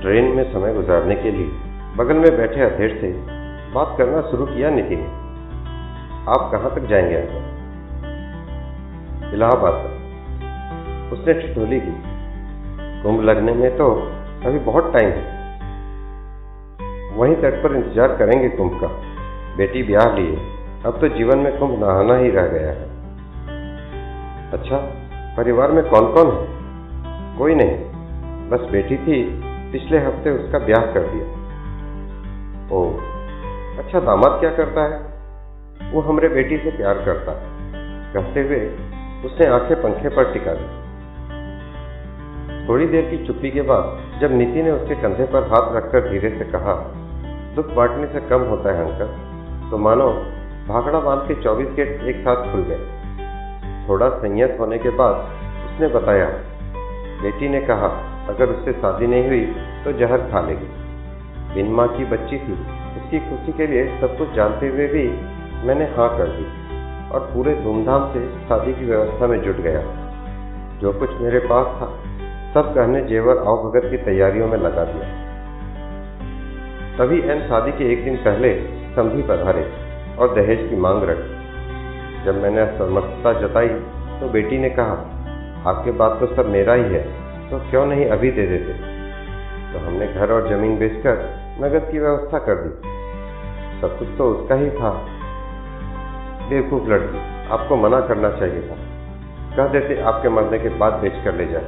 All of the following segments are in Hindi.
ट्रेन में समय गुजारने के लिए बगल में बैठे अधेड़ से बात करना शुरू किया नितिन आप कहाँ तक जाएँगे अंकल? इलाहाबाद तक। उसने ठिठोली की कुंभ लगने में तो अभी बहुत टाइम है। वहीं तट पर इंतज़ार करेंगे कुंभ का। बेटी ब्याह लिए। अब तो जीवन में कुंभ नहाना ही रह गया है। अच्छा परिवार में कौन कौन है? कोई नहीं। बस बेटी थी पिछले हफ़्ते उसका ब्याह कर दिया। ओ अच्छा दामाद क्या करता है? वो हमरे बेटी से प्यार करता है। कहते हुए उसने आँखें पंखे पर टिका दी। थोड़ी देर की चुप्पी के बाद जब नीति ने उसके कंधे पर हाथ रखकर धीरे से कहा, दुख बांटने से कम होता है अंकल। तो मानो भागड़ा बाँध के चौबीस गेट एक साथ खुल गए। थोड़ा संयत होने के बाद उसने बताया, बेटी ने कहा अगर उससे शादी नहीं हुई तो जहर खा लेगी। बिन माँ की बच्ची थी, उसकी खुशी के लिए सब कुछ जानते हुए भी मैंने हाँ कर दी और पूरे धूमधाम से शादी की व्यवस्था में जुट गया। जो कुछ मेरे पास था, सब गहने जेवर आओ भगत की तैयारियों में लगा दिया। तभी एन शादी के एक दिन पहले समझी पधारे और दहेज की मांग रखी। जब मैंने असमर्थता जताई तो बेटी ने कहा, आपके बात तो सब मेरा ही है। तो क्यों नहीं अभी दे देते? तो हमने घर और ज़मीन बेचकर नगद की व्यवस्था कर दी। सब कुछ तो उसका ही था। बेवकूफ़ लड़की, आपको मना करना चाहिए था। कह देते आपके मरने के बाद बेच कर ले जाए।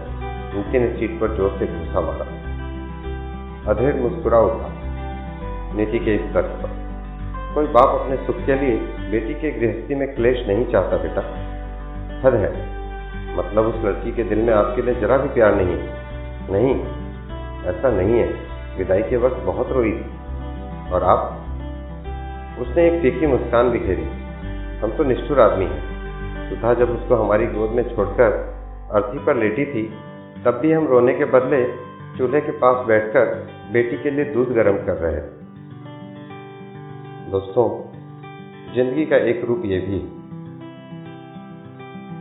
उनकी ने सीट पर ज़ोर से घूसा मारा। अधेर मुस्कुरा उठा नीति के इस तर्क पर। कोई बाप अपने सुख के लिए बेटी के गृहस्थी में क्लेश नहीं चाहता बेटा। हद है। मतलब उस लड़की के दिल में आपके लिए जरा भी प्यार नहीं है। नहीं, ऐसा नहीं है। विदाई के वक्त बहुत रोई थी। और आप? उसने एक फीकी मुस्कान बिखेरी। हम तो निष्ठुर आदमी हैं। सुधा जब उसको हमारी गोद में छोड़कर अर्थी पर लेटी थी, तब भी हम रोने के बदले चूल्हे के पास बैठकर बेटी के लिए दूध गर्म कर रहे थे। दोस्तों, ज़िंदगी का एक रूप ये भी